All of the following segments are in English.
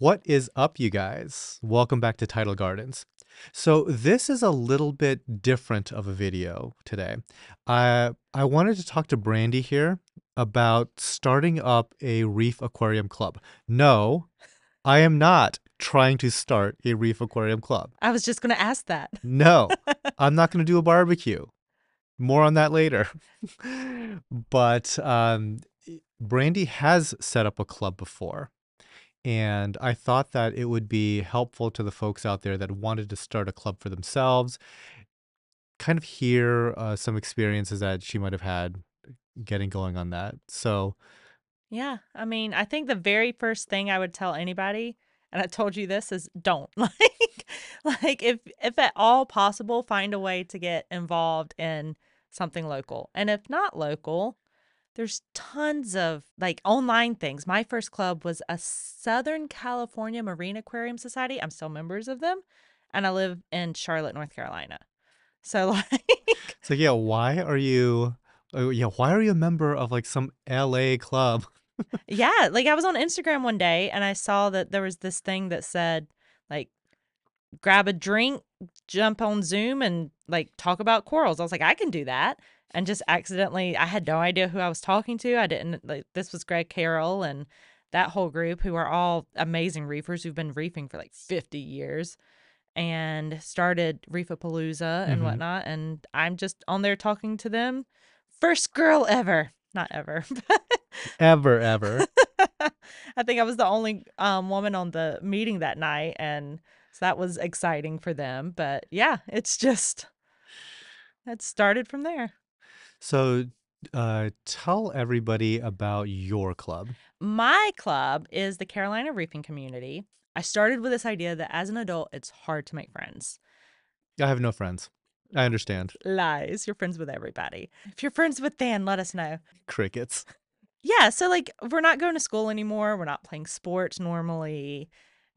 What is up, you guys? Welcome back to Tidal Gardens. So this is a little bit different of a video today. I I wanted to talk to Brandi here about starting up a reef aquarium club. No, I am not trying to start a reef aquarium club. I was just going to ask that. No, I'm not going to do a barbecue. More on that later. but um, Brandi has set up a club before. And I thought that it would be helpful to the folks out there that wanted to start a club for themselves, kind of hear uh, some experiences that she might have had getting going on that. So, Yeah. I mean, I think the very first thing I would tell anybody, and I told you this, is don't. Like, like if if at all possible, find a way to get involved in something local. And if not local, there's tons of like online things. My first club was a Southern California Marine Aquarium Society. I'm still members of them, and I live in Charlotte, North Carolina. So like so yeah, why are you? Uh, yeah, why are you a member of like some LA club? Yeah, like I was on Instagram one day and I saw that there was this thing that said like grab a drink, jump on Zoom and like talk about corals. I was like, I can do that. And just accidentally, I had no idea who I was talking to. I didn't like this was Greg Carroll and that whole group who are all amazing reefers who've been reefing for like 50 years and started Reefapalooza and hmm whatnot. And I'm just on there talking to them. First girl ever. Not ever. Ever, ever. I think I was the only um, woman on the meeting that night, and so that was exciting for them. But yeah, it's just it started from there. So, uh, tell everybody about your club. My club is the Carolina Reefing Community. I started with this idea that as an adult, it's hard to make friends. I have no friends. I understand. Lies. You're friends with everybody. If you're friends with Dan, let us know. Crickets. Yeah, so like we're not going to school anymore. We're not playing sports normally.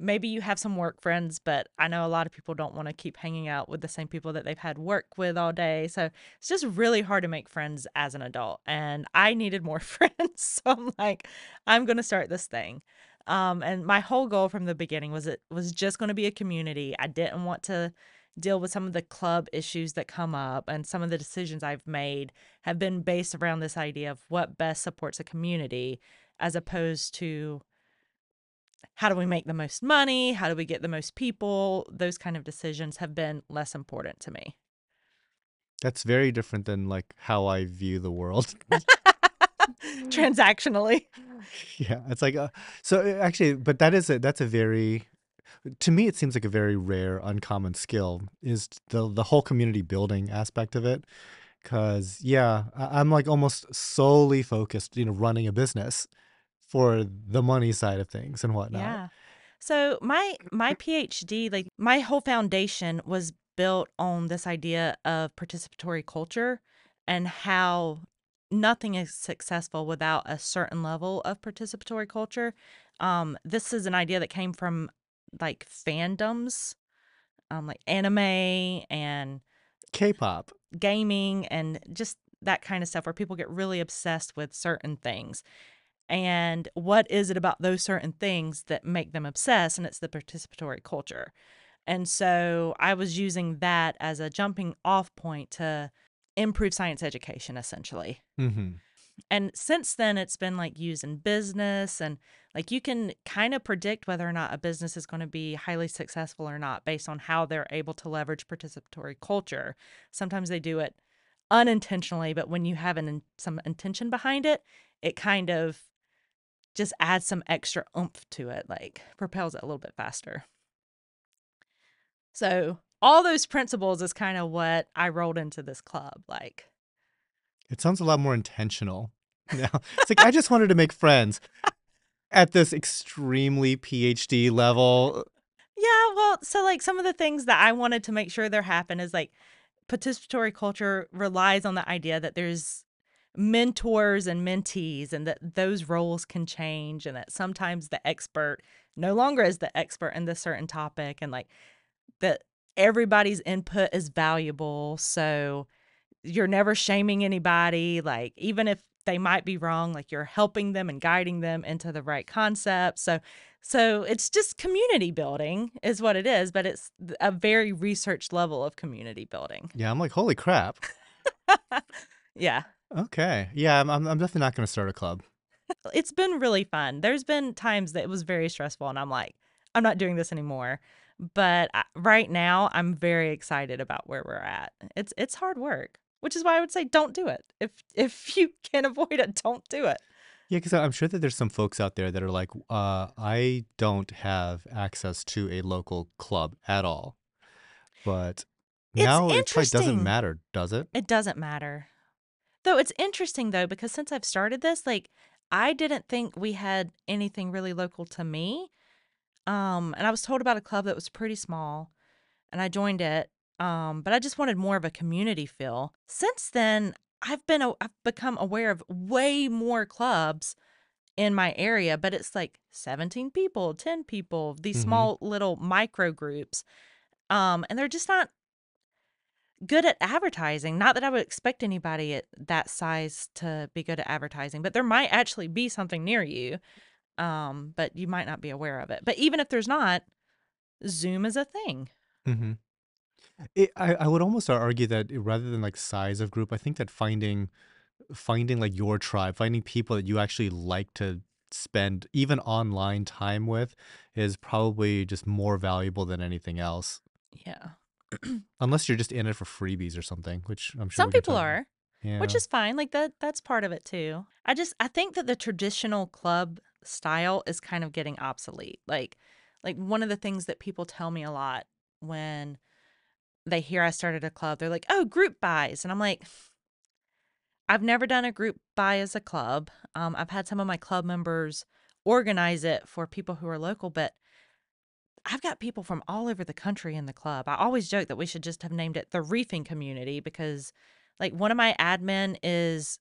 Maybe you have some work friends, but I know a lot of people don't want to keep hanging out with the same people that they've had work with all day. So it's just really hard to make friends as an adult. And I needed more friends. So I'm like, I'm going to start this thing. Um, and my whole goal from the beginning was it was just going to be a community. I didn't want to deal with some of the club issues that come up and some of the decisions I've made have been based around this idea of what best supports a community as opposed to how do we make the most money? How do we get the most people? Those kind of decisions have been less important to me. That's very different than like how I view the world. Transactionally. Yeah, it's like uh, so uh, actually, but that is a that's a very to me it seems like a very rare, uncommon skill is the the whole community building aspect of it. Cause yeah, I'm like almost solely focused, you know, running a business for the money side of things and whatnot. Yeah. So my my PhD, like my whole foundation was built on this idea of participatory culture and how nothing is successful without a certain level of participatory culture. Um, this is an idea that came from like fandoms, um, like anime and K-pop. gaming and just that kind of stuff where people get really obsessed with certain things. And what is it about those certain things that make them obsess And it's the participatory culture. And so I was using that as a jumping off point to improve science education, essentially. hmm And since then, it's been like used in business, and like you can kind of predict whether or not a business is going to be highly successful or not based on how they're able to leverage participatory culture. Sometimes they do it unintentionally, but when you have an, in- some intention behind it, it kind of just adds some extra oomph to it, like propels it a little bit faster. So, all those principles is kind of what I rolled into this club. Like, It sounds a lot more intentional. Now it's like I just wanted to make friends at this extremely PhD level. Yeah, well, so like some of the things that I wanted to make sure there happen is like participatory culture relies on the idea that there's mentors and mentees and that those roles can change and that sometimes the expert no longer is the expert in the certain topic and like that everybody's input is valuable. So you're never shaming anybody. Like, even if they might be wrong, like you're helping them and guiding them into the right concept. So So it's just community building is what it is, but it's a very research level of community building. Yeah, I'm like, holy crap. Yeah. Okay. Yeah, I'm, I'm I'm definitely not going to start a club. It's been really fun. There's been times that it was very stressful and I'm like, I'm not doing this anymore. But I, right now, I'm very excited about where we're at. It's it's hard work, which is why I would say don't do it. If if you can avoid it, don't do it. Yeah, because I'm sure that there's some folks out there that are like, uh, I don't have access to a local club at all. But It's now it probably doesn't matter, does it? It doesn't matter. Though it's interesting though because since I've started this, like I didn't think we had anything really local to me. Um and I was told about a club that was pretty small and I joined it. Um but I just wanted more of a community feel. Since then, I've been a, I've become aware of way more clubs in my area, but it's like 17 people, 10 people, these hmm small little micro groups. Um and they're just not good at advertising. Not that I would expect anybody at that size to be good at advertising, but there might actually be something near you. Um, but you might not be aware of it. But even if there's not, Zoom is a thing. hmm It, I, I would almost argue that rather than like size of group, I think that finding finding like your tribe, finding people that you actually like to spend even online time with is probably just more valuable than anything else. Yeah. Unless you're just in it for freebies or something, which I'm sure Some people are, which is fine. Like that that's part of it too. I just I think that the traditional club style is kind of getting obsolete. Like like one of the things that people tell me a lot when they hear I started a club, they're like, "Oh, group buys." And I'm like, I've never done a group buy as a club. Um, I've had some of my club members organize it for people who are local, but I've got people from all over the country in the club. I always joke that we should just have named it the reefing community because, like, one of my admin is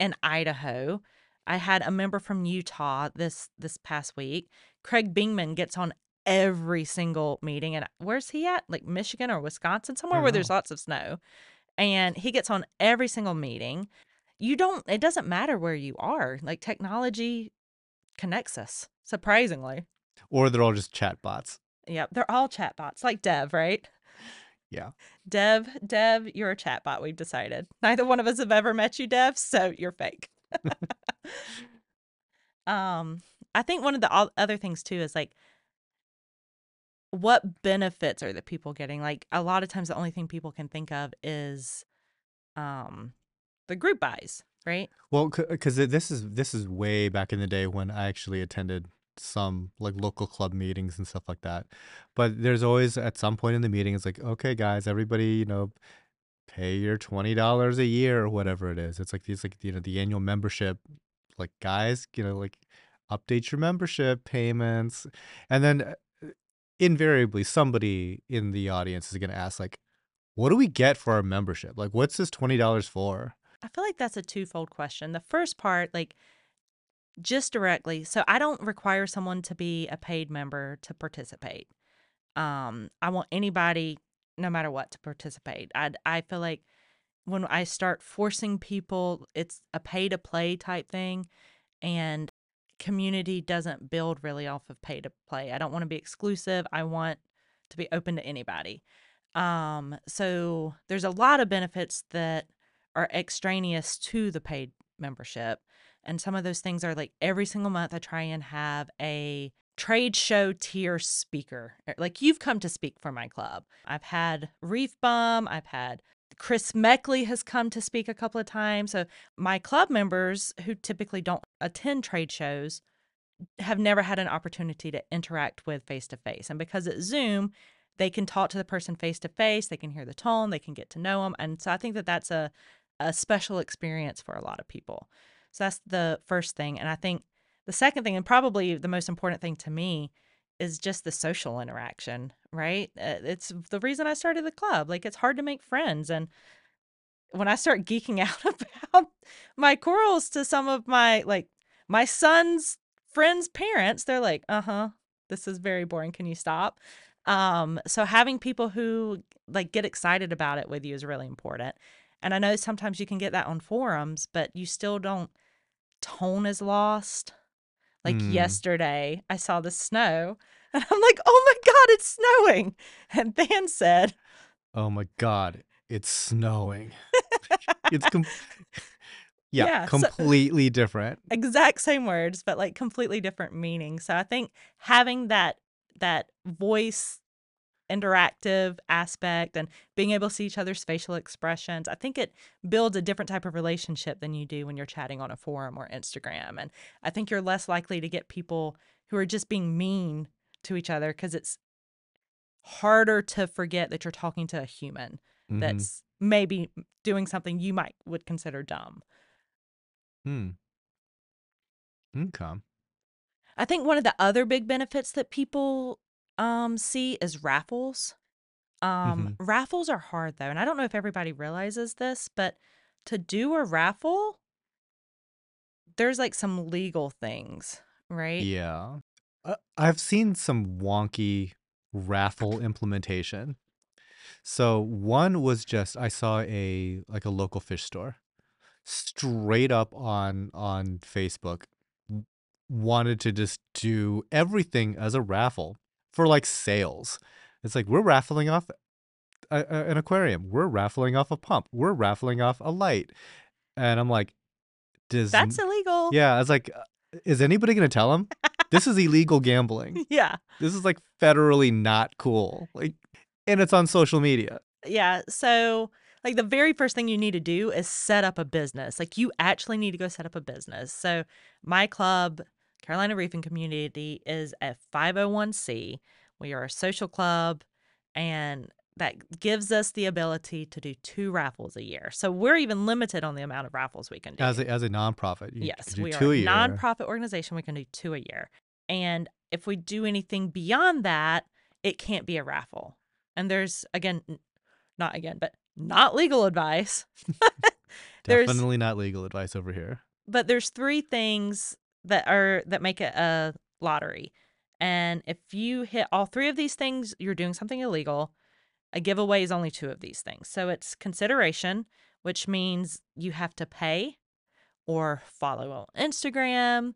in Idaho. I had a member from Utah this this past week. Craig Bingman gets on every single meeting, and where's he at? Like Michigan or Wisconsin, somewhere where there's mm-hmm. lots of snow and he gets on every single meeting. You don't it doesn't matter where you are. Like technology connects us, surprisingly. Or they're all just chat bots. Yep, they're all chatbots, like Dev, right? Yeah. Dev, Dev, you're a chatbot, we've decided. Neither one of us have ever met you, Dev, so you're fake. um, I think one of the other things too is like what benefits are the people getting? Like a lot of times the only thing people can think of is um the group buys, right? Well, because this is this is way back in the day when I actually attended some like local club meetings and stuff like that. But there's always at some point in the meeting, it's like, okay, guys, everybody, you know, pay your twenty dollars a year or whatever it is. It's like these like you know the annual membership. Like guys, you know, like update your membership payments, and then uh, invariably somebody in the audience is going to ask like, what do we get for our membership? Like, what's this twenty dollars for? I feel like that's a twofold question. The first part, like just directly, so I don't require someone to be a paid member to participate. Um, I want anybody, no matter what, to participate. I I feel like when I start forcing people, it's a pay to play type thing, and community doesn't build really off of pay to play. I don't want to be exclusive. I want to be open to anybody. Um, so there's a lot of benefits that are extraneous to the paid membership. And some of those things are like every single month I try and have a trade show tier speaker. Er, Like you've come to speak for my club. I've had Reef Bum, I've had Chris Meckley has come to speak a couple of times. So my club members who typically don't attend trade shows have never had an opportunity to interact with face to face. And because it's Zoom, they can talk to the person face to face, they can hear the tone, they can get to know them. And so I think that that's a, a special experience for a lot of people. So that's the first thing. And I think the second thing, and probably the most important thing to me, is just the social interaction, right? Uh, It's the reason I started the club. Like, it's hard to make friends. And when I start geeking out about my corals to some of my, like, my son's friends' parents, they're like, uh huh, this is very boring. Can you stop? Um, so having people who like get excited about it with you is really important. And I know sometimes you can get that on forums, but you still don't tone is lost. Like Hmm. yesterday, I saw the snow and I'm like, oh my God, it's snowing. And Dan said, Oh my God, it's snowing. it's com- yeah, Yeah, so- completely different. exact same words, but like completely different meaning. So I think having that that voice interactive aspect and being able to see each other's facial expressions, I think it builds a different type of relationship than you do when you're chatting on a forum or Instagram. And I think you're less likely to get people who are just being mean to each other because it's harder to forget that you're talking to a human Mhm. that's maybe doing something you might would consider dumb. Hmm. Okay. I think one of the other big benefits that people um see is raffles. Um raffles are hard though, and I don't know if everybody realizes this, but to do a raffle there's like some legal things, right? Yeah. Uh, I've seen some wonky raffle implementation. So one was just I saw a like a local fish store straight up on on Facebook w- wanted to just do everything as a raffle for like sales. It's like we're raffling off a, a- an aquarium. We're raffling off a pump. We're raffling off a light. And I'm like, does That's illegal. yeah, I was like, "Uh, is anybody to tell him? This is illegal gambling. Yeah. This is like federally not cool. Like, and it's on social media. Yeah. So, like, the very first thing you need to do is set up a business. Like, you actually need to go set up a business. So, my club, Carolina Reefing Community, is a 501c. We are a social club, and that gives us the ability to do two raffles a year. So, we're even limited on the amount of raffles we can do. As a, as a nonprofit, you Yes, can do we are a a nonprofit organization. We can do two a year. And if we do anything beyond that, it can't be a raffle. And there's, again, not again, but not legal advice. there's- Definitely not legal advice over here. But there's three things that are that make it a lottery. And if you hit all three of these things, you're doing something illegal. A giveaway is only two of these things. So it's consideration, which means you have to pay or follow on Instagram.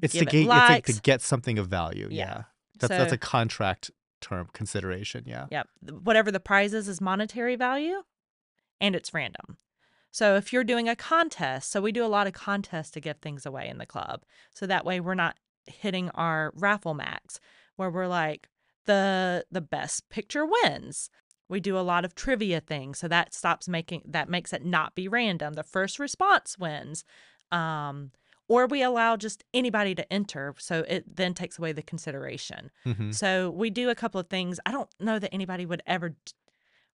It's to it get it's like to get something of value. Yeah. Yeah. That's that's a contract term consideration. Yeah. Yep. th- Whatever the prize is, is monetary value and it's random. So if you're doing a contest, so we do a lot of contests to give things away in the club. So that way we're not hitting our raffle max where we're like the the best picture wins. We do a lot of trivia things. So that stops making that makes it not be random. The first response wins. Um or we allow just anybody to enter so it then takes away the consideration. hmm So we do a couple of things. I don't know that anybody would ever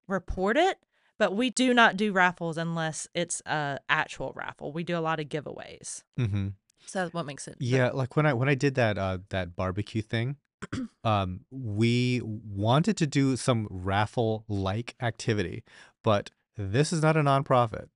report it, but we do not do raffles unless it's a actual raffle. We do a lot of giveaways. hmm So that's what makes it. the- Yeah, like when I when I did that uh that barbecue thing, um we wanted to do some raffle like activity, but this is not a nonprofit.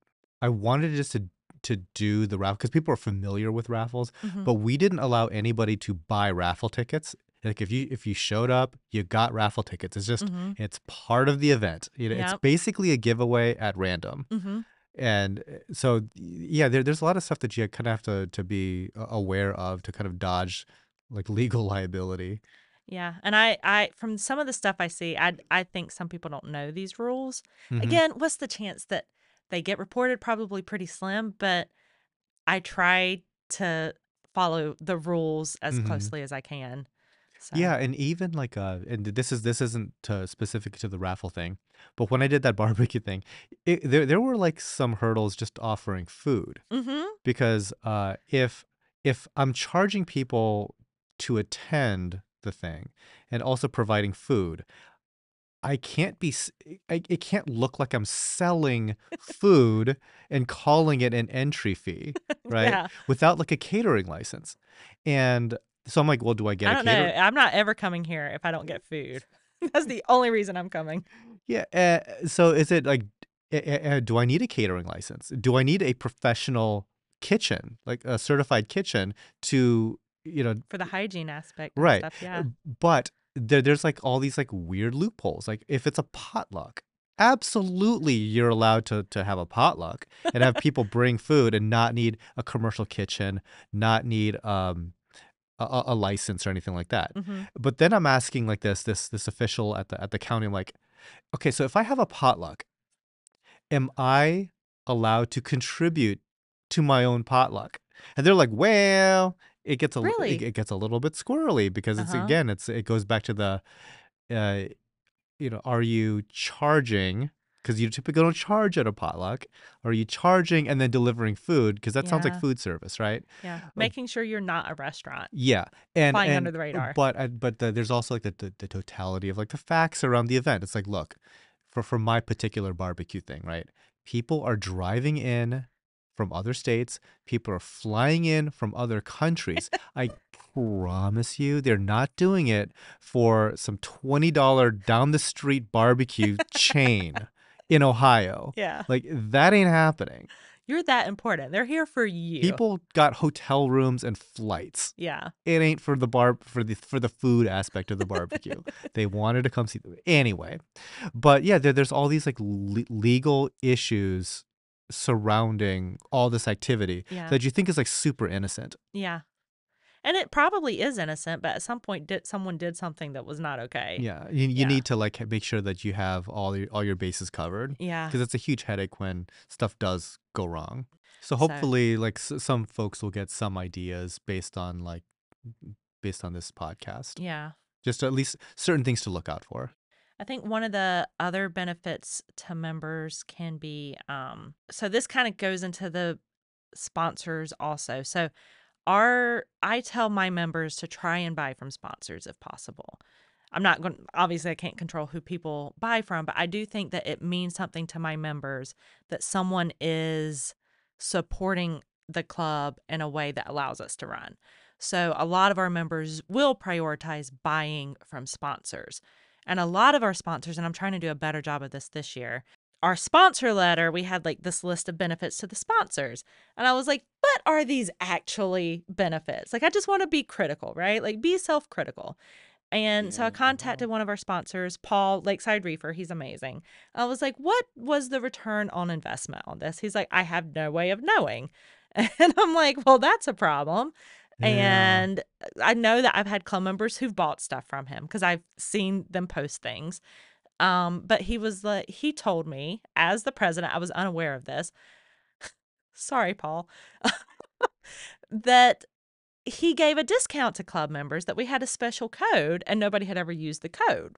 I wanted just to to do the raffle because people are familiar with raffles, Mhm. but we didn't allow anybody to buy raffle tickets. Like if you if you showed up, you got raffle tickets. It's just Mhm. it's part of the event. You know, it's basically a giveaway at random. Mhm. And uh, so, yeah, there, there's a lot of stuff that you kind of have to, to be aware of to kind of dodge like legal liability. Yeah, and I, I from some of the stuff I see, I, I think some people don't know these rules. Mhm. Again, what's the chance that they get reported? Probably pretty slim, but I try to follow the rules as Mhm. closely as I can. So. Yeah, and even like uh, and this is this isn't uh, specific to the raffle thing, but when I did that barbecue thing, it, there there were like some hurdles just offering food Mm-hmm. because uh, if if I'm charging people to attend the thing and also providing food, I can't be I, it can't look like I'm selling food and calling it an entry fee, right? Yeah. Without like a catering license. And so I'm like, well, do I get I a don't know. I'm not ever coming here if I don't get food. That's the only reason I'm coming. Yeah. Uh, so is it like, uh, uh, do I need a catering license? Do I need a professional kitchen, like a certified kitchen to, you know, For the hygiene aspect right. stuff, yeah. But there, there's like all these like weird loopholes. Like if it's a potluck, absolutely you're allowed to, to have a potluck and have people bring food and not need a commercial kitchen, not need, um, a, a license or anything like that. hmm But then I'm asking like this this this official at the at the county I'm like, "Okay, so if I have a potluck, am I allowed to contribute to my own potluck?" And they're like, "Well, it gets a Really? it gets a little bit squirrely because it's huh. again it's it goes back to the uh you know, are you charging because you typically don't charge at a potluck. Are you charging and then delivering food? Because that sounds like food service, right? Yeah. Uh, Making sure you're not a restaurant yeah, and flying under the radar. but but the, there's also like the, the the totality of like the facts around the event. It's like, look, for for my particular barbecue thing, right? People are driving in from other states. People are flying in from other countries. I promise you, they're not doing it for some twenty dollar down the street barbecue chain in Ohio. Yeah. Like that ain't happening. You're that important. They're here for you. People got hotel rooms and flights. Yeah. it ain't for the bar for the for the food aspect of the barbecue. they wanted to come see the anyway. But yeah, there, there's all these like le- legal issues surrounding all this activity Yeah. that you think is like super innocent. Yeah. And it probably is innocent, but at some point did someone did something that was not okay. Yeah, you, you Yeah. need to like make sure that you have all your all your bases covered Yeah. because it's a huge headache when stuff does go wrong. So So- hopefully, like s- some folks will get some ideas based on like based on this podcast. Yeah. Just at least certain things to look out for. I think one of the other benefits to members can be um so this kind of goes into the sponsors also. So our I tell my members to try and buy from sponsors if possible. I'm not going obviously I can't control who people buy from, but I do think that it means something to my members that someone is supporting the club in a way that allows us to run. So a lot of our members will prioritize buying from sponsors. And a lot of our sponsors, and I'm trying to do a better job of this this year, our sponsor letter, we had like this list of benefits to the sponsors. And I was like, but are these actually benefits? Like, I just want to be critical, right? Like, be self critical. And so I mm-hmm. contacted one of our sponsors, Paul Lakeside Reefer. He's amazing. I was like, what was the return on investment on this? He's like, I have no way of knowing. And I'm like, well, that's a problem. Yeah. And uh, I know that I've had club members who've bought stuff from him because I've seen them post things. Um, but he was like, he told me as the president, I was unaware of this. Sorry, Paul. that he gave a discount to club members that we had a special code and nobody had ever used the code.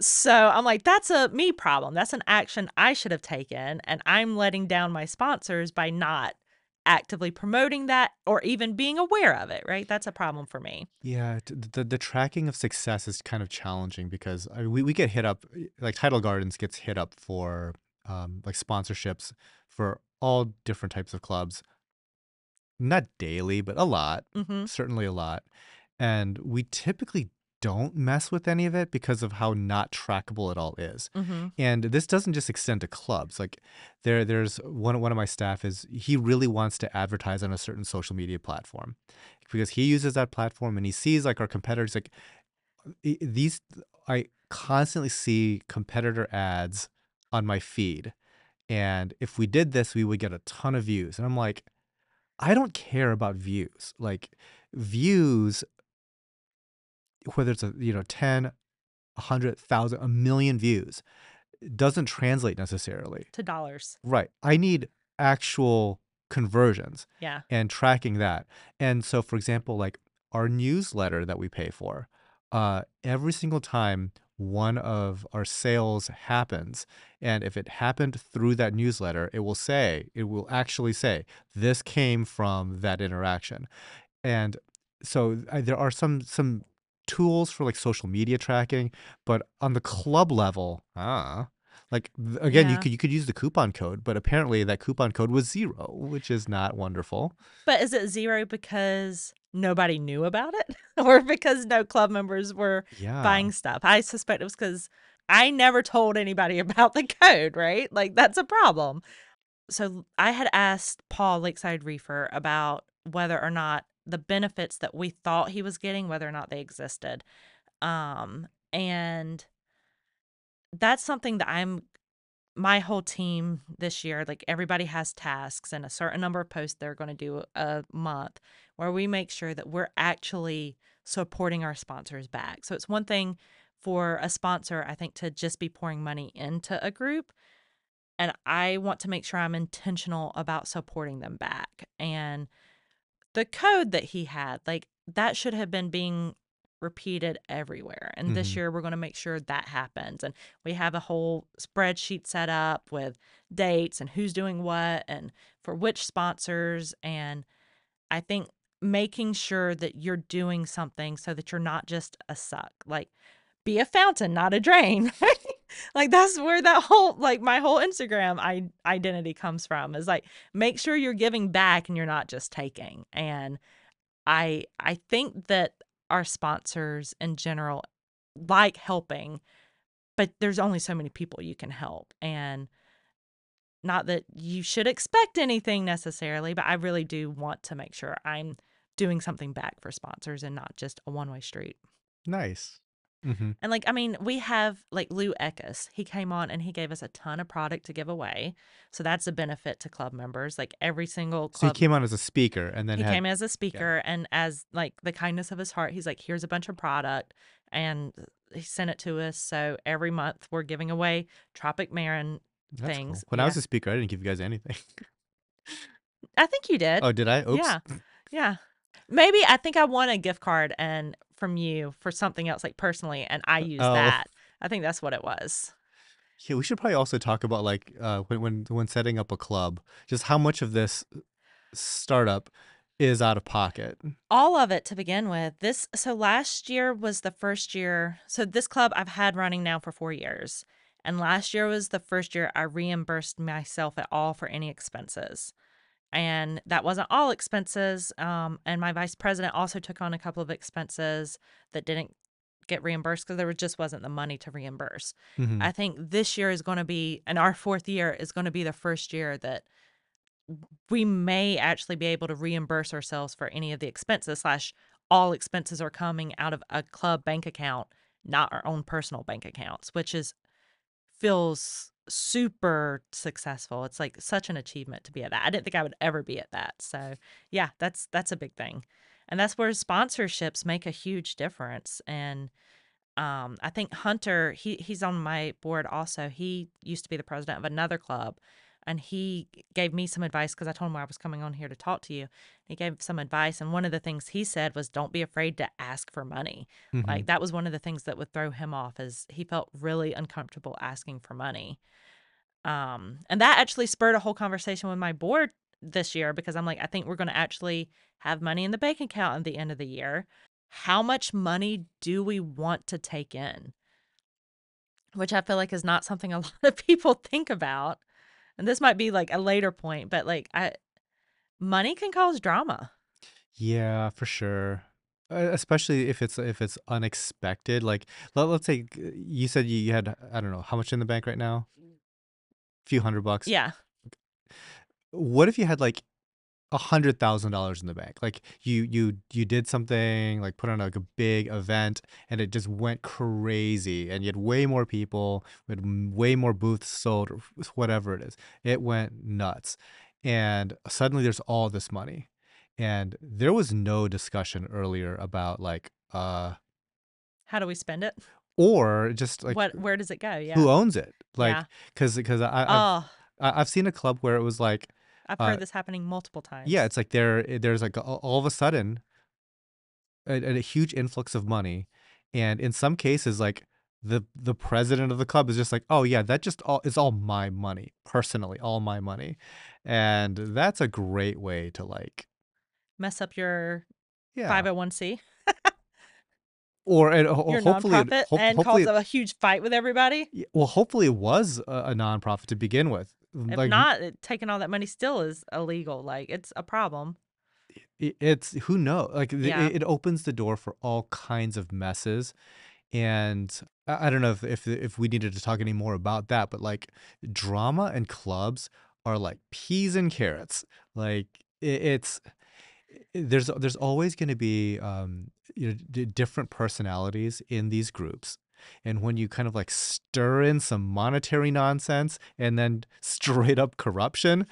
So I'm like, that's a me problem. That's an action I should have taken. And I'm letting down my sponsors by not actively promoting that or even being aware of it, right? That's a problem for me. Yeah, the the tracking of success is kind of challenging because I, we we get hit up like Tidal Gardens gets hit up for um like sponsorships for all different types of clubs. Not daily, but a lot, hmm certainly a lot. And we typically don't mess with any of it because of how not trackable it all is. hmm And this doesn't just extend to clubs. Like there there's one one of my staff is he really wants to advertise on a certain social media platform because he uses that platform and he sees like our competitors like these I constantly see competitor ads on my feed. And if we did this, we would get a ton of views. And I'm like, I don't care about views. Like views, whether it's a you know 10, a hundred thousand, a million views, doesn't translate necessarily. To dollars. Right. I need actual conversions Yeah. and tracking that. And so, for example, like our newsletter that we pay for, uh, every single time one of our sales happens, and if it happened through that newsletter, it will say, it will actually say, this came from that interaction. And so I, there are some some tools for like social media tracking, but on the club level, ah, like th- again, you Yeah. could you could use the coupon code, but apparently that coupon code was zero, which is not wonderful. But is it zero because nobody knew about it or because no club members were Yeah. buying stuff? I suspect it was because I never told anybody about the code, right? Like that's a problem. So I had asked Paul Lakeside Reefer about whether or not the benefits that we thought he was getting, whether or not they existed. Um, and that's something that I'm my whole team this year, like everybody has tasks and a certain number of posts they're going to do a month. where we make sure that we're actually supporting our sponsors back. So it's one thing for a sponsor, I think, to just be pouring money into a group. And I want to make sure I'm intentional about supporting them back. And the code that he had, like that should have been being repeated everywhere. And this Mhm. year we're going to make sure that happens. And we have a whole spreadsheet set up with dates and who's doing what and for which sponsors. And I think making sure that you're doing something so that you're not just a suck. Like be a fountain, not a drain. like that's where that whole like my whole Instagram I, identity comes from is like make sure you're giving back and you're not just taking. And I I think that our sponsors in general like helping, but there's only so many people you can help. And not that you should expect anything necessarily, but I really do want to make sure I'm doing something back for sponsors and not just a one way street. Nice. Hmm And like, I mean, we have like Lou Ekus. He came on and he gave us a ton of product to give away. So that's a benefit to club members. Like every single So he came on as a speaker and then he had came as a speaker and as like the kindness of his heart, he's like, here's a bunch of product and he sent it to us. So every month we're giving away Tropic Marin That's cool. things. When I was a speaker, I didn't give you guys anything. I think you did. oh, did I? Oops. Yeah. Yeah. Maybe I think I won a gift card and from you for something else like personally and I use Oh. that. I think that's what it was. Yeah, we should probably also talk about like uh, when when when setting up a club, just how much of this startup is out of pocket. all of it to begin with. This so last year was the first year. So this club I've had running now for 4 years. And last year was the first year I reimbursed myself at all for any expenses. And that wasn't all expenses. Um, and my vice president also took on a couple of expenses that didn't get reimbursed because there just wasn't the money to reimburse. Mhm. I think this year is going to be, and our fourth year is going to be the first year that we may actually be able to reimburse ourselves for any of the expenses slash all expenses are coming out of a club bank account not our own personal bank accounts which is feels super successful. It's like such an achievement to be at that. I didn't think i would ever be at that. So yeah that's that's a big thing. And that's where sponsorships make a huge difference. And um, I think Hunter, he he's on my board also. He used to be the president of another club, and he gave me some advice because I told him I was coming on here to talk to you. He gave some advice, and one of the things he said was, "Don't be afraid to ask for money." Mhm. Like that was one of the things that would throw him off, is he felt really uncomfortable asking for money. Um, and that actually spurred a whole conversation with my board this year because I'm like, I think we're going to actually have money in the bank account at the end of the year. How much money do we want to take in? Which I feel like is not something a lot of people think about. And this might be like a later point, but like I money can cause drama. Yeah, for sure. Uh, especially if it's if it's unexpected. Like let, let's say you said you had I don't know how much in the bank right now. A few hundred bucks. Yeah. What if you had like a hundred thousand dollars in the bank? Like you you you did something like put on like a big event and it just went crazy and you had way more people, had way more booths sold, or whatever it is. It went nuts, and suddenly there's all this money, and there was no discussion earlier about like uh How do we spend it? or just like what where does it go? Yeah. who owns it like Yeah. because because I I've, oh, I- I've seen a club where it was like I've uh, heard this happening multiple times. Yeah, it's like there there's like all of a sudden a, a huge influx of money, and in some cases, like the the president of the club is just like, oh yeah, that just all is all my money personally, all my money, and that's a great way to like Mess up your yeah, 501c, or and ho- your hopefully it- nonprofit, and hopefully it- a huge fight with everybody. well hopefully it was a, a nonprofit to begin with. If Like not, taking all that money still is illegal. Like it's a problem. it's who knows like Yeah. it, it opens the door for all kinds of messes and I, I don't know if, if if we needed to talk any more about that but like drama and clubs are like peas and carrots like it, it's there's there's always going to be um you know d- different personalities in these groups and when you kind of like stir in some monetary nonsense and then straight up corruption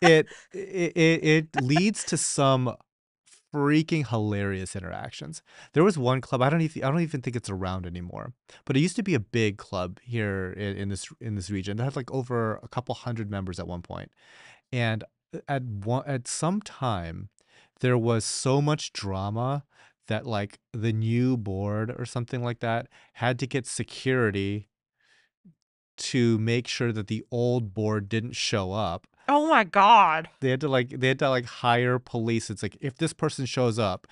it it it, leads to some freaking hilarious interactions. There was one club I don't even I don't even think it's around anymore, but it used to be a big club here in, in this in this region that had like over a couple hundred members at one point, and at one at some time there was so much drama that like the new board or something like that had to get security to make sure that the old board didn't show up Oh my god. they had to like they had to like hire police. It's like if this person shows up,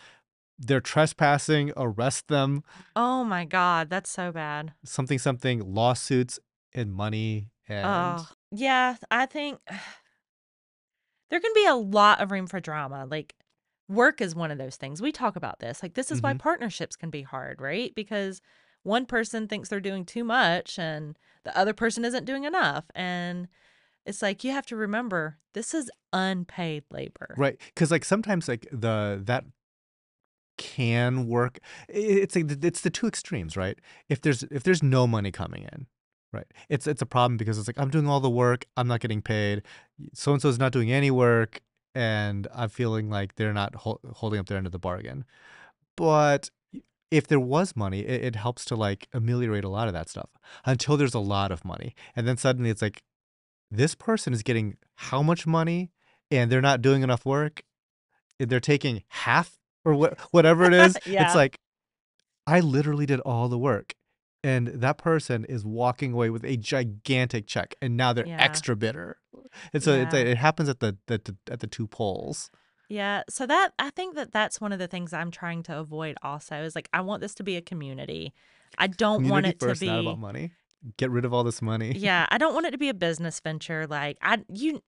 they're trespassing, arrest them, Oh my god, that's so bad. something something, lawsuits and money and Oh, yeah, I think there can be a lot of room for drama. Like work is one of those things. We talk about this. Like this is why Mhm. partnerships can be hard, right? Because one person thinks they're doing too much and the other person isn't doing enough. And it's like you have to remember this is unpaid labor. right because like sometimes like the that can work. It's like it's the two extremes, right? If there's if there's no money coming in, right? It's it's a problem because it's like I'm doing all the work, I'm not getting paid. So and so is not doing any work, and I'm feeling like they're not hol- holding up their end of the bargain. But if there was money, it, it helps to like ameliorate a lot of that stuff until there's a lot of money. And then suddenly it's like, this person is getting how much money and they're not doing enough work. They're taking half or what, whatever it is. Yeah. It's like, I literally did all the work. And that person is walking away with a gigantic check, and now they're Yeah. extra bitter. And so it's Yeah. it happens at the, the, the at the two poles. Yeah, so that I think that that's one of the things I'm trying to avoid also is like I want this to be a community. I don't want Community it to be not about money. Get rid of all this money. Yeah, I don't want it to be a business venture like I you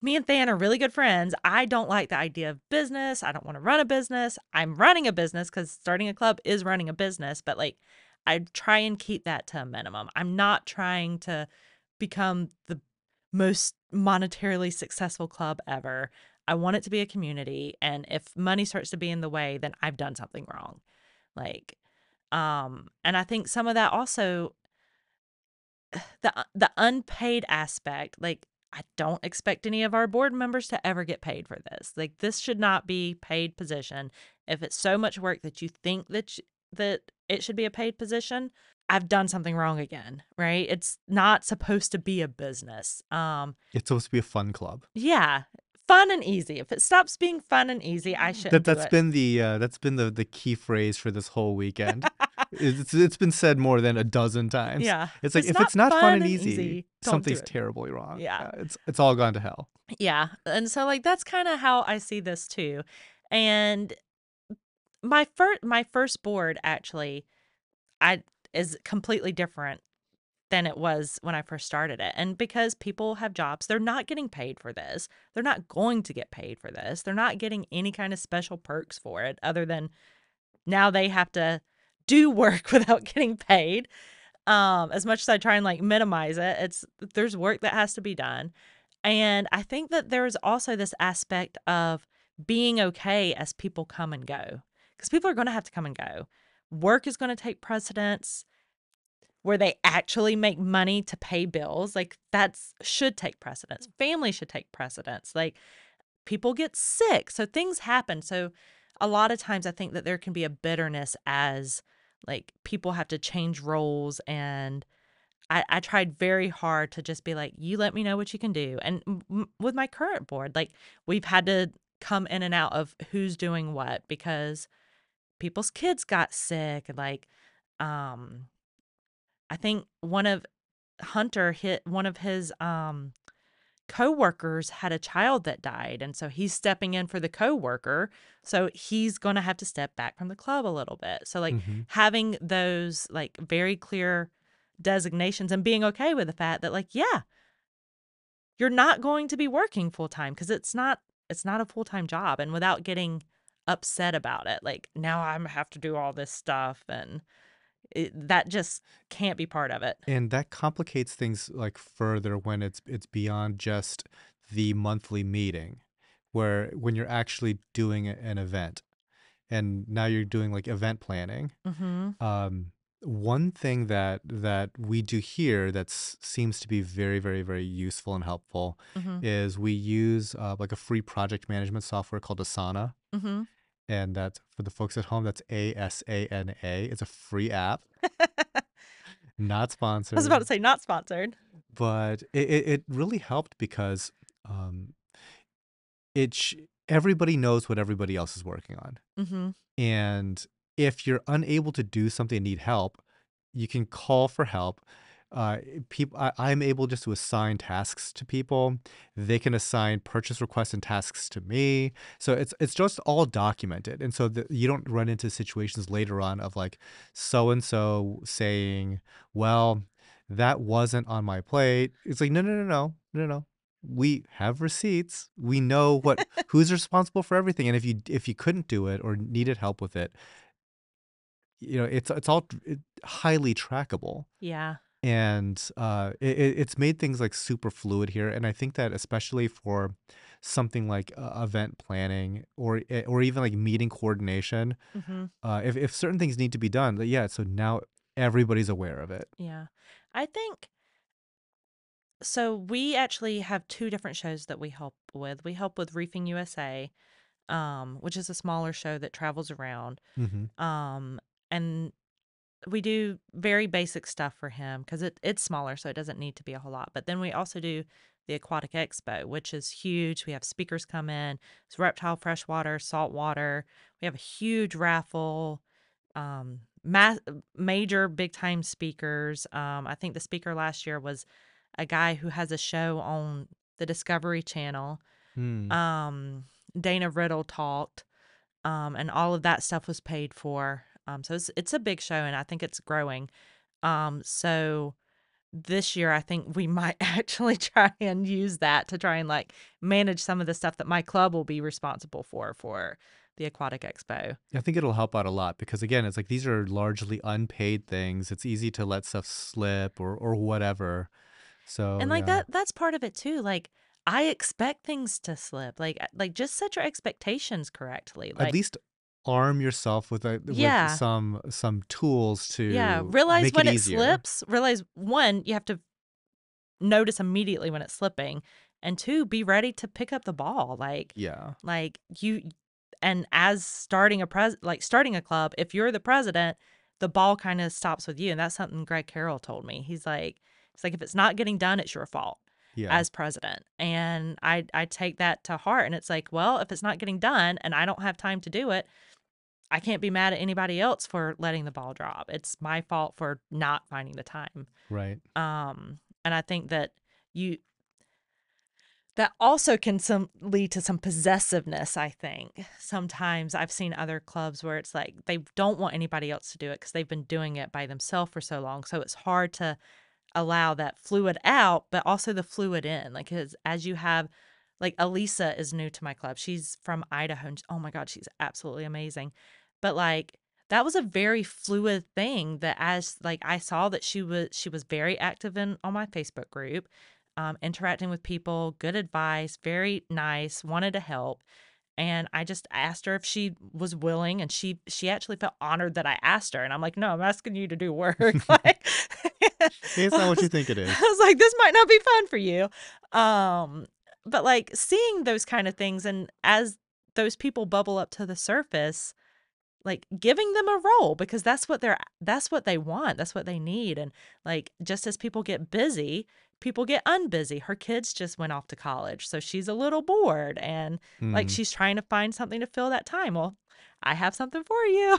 me and Than are really good friends. I don't like the idea of business. I don't want to run a business. I'm running a business cuz starting a club is running a business, but like I try and keep that to a minimum. I'm not trying to become the most monetarily successful club ever. I want it to be a community and if money starts to be in the way, then I've done something wrong. Like um and I think some of that also the uh, the unpaid aspect, like I don't expect any of our board members to ever get paid for this. Like this should not be paid position. If it's so much work that you think that that it should be a paid position, I've done something wrong again, right? It's not supposed to be a business. Um It's supposed to be a fun club. yeah, fun and easy. If it stops being fun and easy, I shouldn't That do that's been the uh, that's been the the key phrase for this whole weekend. it's it's been said more than a dozen times. yeah. It's like if it's not fun and easy, don't something's terribly wrong. Yeah. Uh, it's it's all gone to hell. Yeah. And so like that's kind of how I see this too. And my first my first board actually I is completely different than it was when I first started it. And because people have jobs, they're not getting paid for this. They're not going to get paid for this. They're not getting any kind of special perks for it other than now they have to do work without getting paid. Um as much as I try and like minimize it, it's there's work that has to be done. And I think that there's also this aspect of being okay as people come and go. Because people are going to have to come and go. Work is going to take precedence where they actually make money to pay bills. Like that's should take precedence. Mm. Family should take precedence. Like people get sick. So things happen. So a lot of times I think that there can be a bitterness as like people have to change roles and I, I tried very hard to just be like, you let me know what you can do. And m- with my current board, like we've had to come in and out of who's doing what because people's kids got sick. and Like, um, I think one of Hunter hit one of his um coworkers had a child that died, and so he's stepping in for the coworker. So he's going to have to step back from the club a little bit. So like Mhm. having those like very clear designations and being okay with the fact that like yeah you're not going to be working full time because it's not it's not a full time job and without getting upset about it like now i'm have to do all this stuff and it, that just can't be part of it And that complicates things like further when it's it's beyond just the monthly meeting, where when you're actually doing an event, and now you're doing like event planning. mm-hmm. Um, one thing that that we do here that seems to be very very very useful and helpful Mm-hmm. is we use uh, like a free project management software called Asana. Mhm. And that's for the folks at home, that's A S A N A. It's a free app, not sponsored. I was about to say not sponsored. but it, it, really helped because um, it sh- everybody knows what everybody else is working on. Mhm. And if you're unable to do something and need help, you can call for help. Uh, people, I, I'm able just to assign tasks to people. They can assign purchase requests and tasks to me. So it's it's just all documented, and so that you don't run into situations later on of like so and so saying, "Well, that wasn't on my plate." It's like no, no, no, no, no, no. We have receipts. We know what who's responsible for everything, and if you if you couldn't do it or needed help with it, you know it's it's all highly trackable Yeah. And uh it, it- it's made things like super fluid here and i think that especially for something like uh, event planning or eh, or even like meeting coordination Mhm. uh if, if certain things need to be done yeah so now everybody's aware of it Yeah. I think so we actually have two different shows that we help with. We help with Reefing USA, um, which is a smaller show that travels around. hmm Um, and we do very basic stuff for him because it, it's smaller, so it doesn't need to be a whole lot. But then we also do the Aquatic Expo, which is huge. We have speakers come in. It's reptile, freshwater, saltwater. We have a huge raffle, um, ma- major big time speakers. Um, I think the speaker last year was a guy who has a show on the Discovery Channel. Hmm. Um, Dana Riddle talked um, and all of that stuff was paid for. Um, so it's it's a big show, and I think it's growing. Um, so this year, I think we might actually try and use that to try and like manage some of the stuff that my club will be responsible for for the Aquatic Expo. i think it'll help out a lot because again it's like these are largely unpaid things it's easy to let stuff slip or or whatever so and like yeah that that's part of it too. Like I expect things to slip. Like like just set your expectations correctly. Like, at least arm yourself with a with yeah. some some tools to Yeah, realize it when it easier. slips. Realize one, you have to notice immediately when it's slipping, and two, be ready to pick up the ball. Like, Yeah. like you, and as starting a pres, like starting a club, if you're the president, the ball kind of stops with you, and that's something Greg Carroll told me. He's like, it's like if it's not getting done, it's your fault Yeah. as president, and I I take that to heart, and it's like, well, if it's not getting done, and I don't have time to do it. I can't be mad at anybody else for letting the ball drop. It's my fault for not finding the time. right. Um, and I think that you that also can some lead to some possessiveness. I think sometimes I've seen other clubs where it's like they don't want anybody else to do it because they've been doing it by themselves for so long. So it's hard to allow that fluid out, but also the fluid in. Like as as you have, like Elisa is new to my club. She's from Idaho. And, oh my God, she's absolutely amazing. But like that was a very fluid thing that as like I saw that she was she was very active in on my Facebook group, um, interacting with people, good advice, very nice, wanted to help. And I just asked her if she was willing, and she she actually felt honored that I asked her. And I'm like, no, I'm asking you to do work. like, it's not what you think it is. I was like, this might not be fun for you. Um, but like seeing those kind of things, and as those people bubble up to the surface, like giving them a role because that's what they're that's what they want that's what they need and like just as people get busy people get unbusy her kids just went off to college so she's a little bored and like Hmm. she's trying to find something to fill that time well i have something for you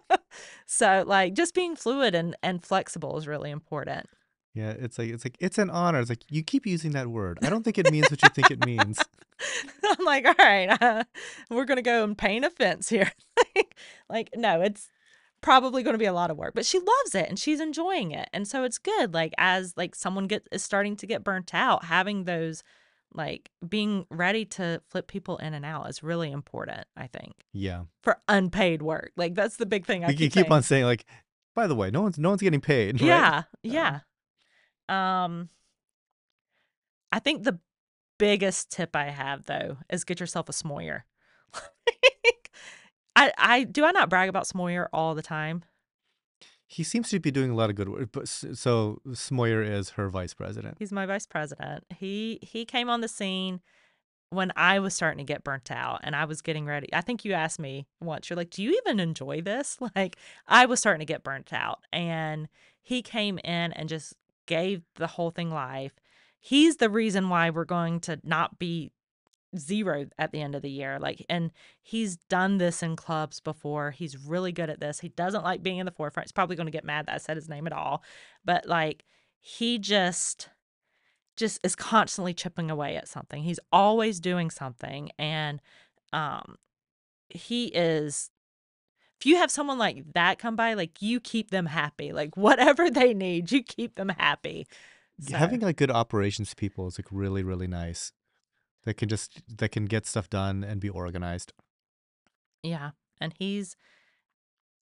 so like just being fluid and and flexible is really important Yeah, it's like it's like it's an honor. It's like you keep using that word. I don't think it means what you think it means. i'm like all right uh, we're gonna go and paint a fence here like, like no it's probably going to be a lot of work but she loves it and she's enjoying it and so it's good like as like someone get is starting to get burnt out having those like being ready to flip people in and out is really important i think Yeah. for unpaid work like that's the big thing i You keep, keep on saying like, by the way, no one's no one's getting paid, right? yeah yeah um i think the biggest tip i have though is get yourself a smoyer I, I do I not brag about Smoyer all the time? He seems to be doing a lot of good work. But so Smoyer is her vice president. He's my vice president. He he came on the scene when I was starting to get burnt out and I was getting ready. I think you asked me once, you're like, "Do you even enjoy this?" Like, I was starting to get burnt out, and he came in and just gave the whole thing life. He's the reason why we're going to not be 0 at the end of the year, like and he's done this in clubs before, he's really good at this, he doesn't like being in the forefront, he's probably gonna get mad that I said his name at all, but, like, he just just is constantly chipping away at something, he's always doing something, and, um, he is if you have someone like that come by, like, you keep them happy, like, whatever they need, you keep them happy. So Having, like, good operations people is, like, really, really nice. That can just that can get stuff done and be organized. Yeah, and he's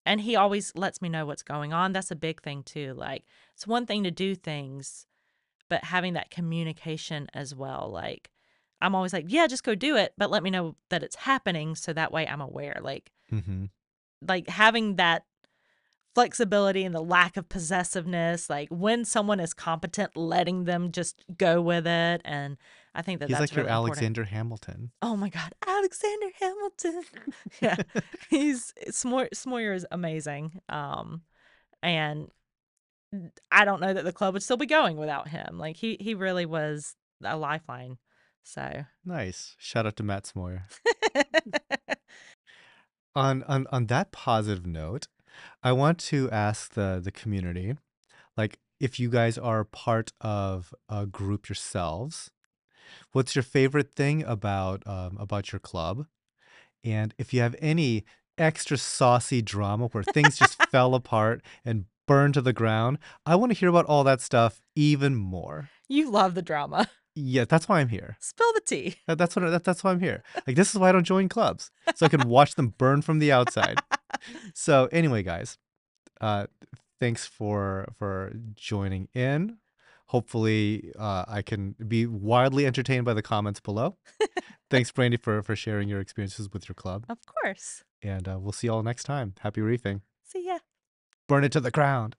and he always lets me know what's going on, that's a big thing too, like, it's one thing to do things, but having that communication as well, like, I'm always like, "Yeah, just go do it, but let me know that it's happening so that way I'm aware," like Mhm. like, having that flexibility and the lack of possessiveness, like, when someone is competent, letting them just go with it, and I think that He's that's like your really important. Alexander Hamilton. Oh my god, Alexander Hamilton. Yeah, he's Smoy Smoyer is amazing, um, and I don't know that the club would still be going without him, like, he he really was a lifeline, so Nice. Shout out to Matt Smoyer. On on on that positive note, I want to ask the the community, like, if you guys are part of a group yourselves, what's your favorite thing about, um, about your club? And if you have any extra saucy drama where things just fell apart and burned to the ground, I wanna hear about all that stuff even more. You love the drama. Yeah, that's why I'm here. Spill the tea. That that's what that that's why I'm here. Like, this is why I don't join clubs, so I can watch them burn from the outside. So, anyway, guys, uh, thanks for for joining in. Hopefully, uh, I can be wildly entertained by the comments below. Thanks, Brandi, for for sharing your experiences with your club, Of course. and, uh, we'll see y'all next time. Happy reefing. See ya. Burn it to the ground.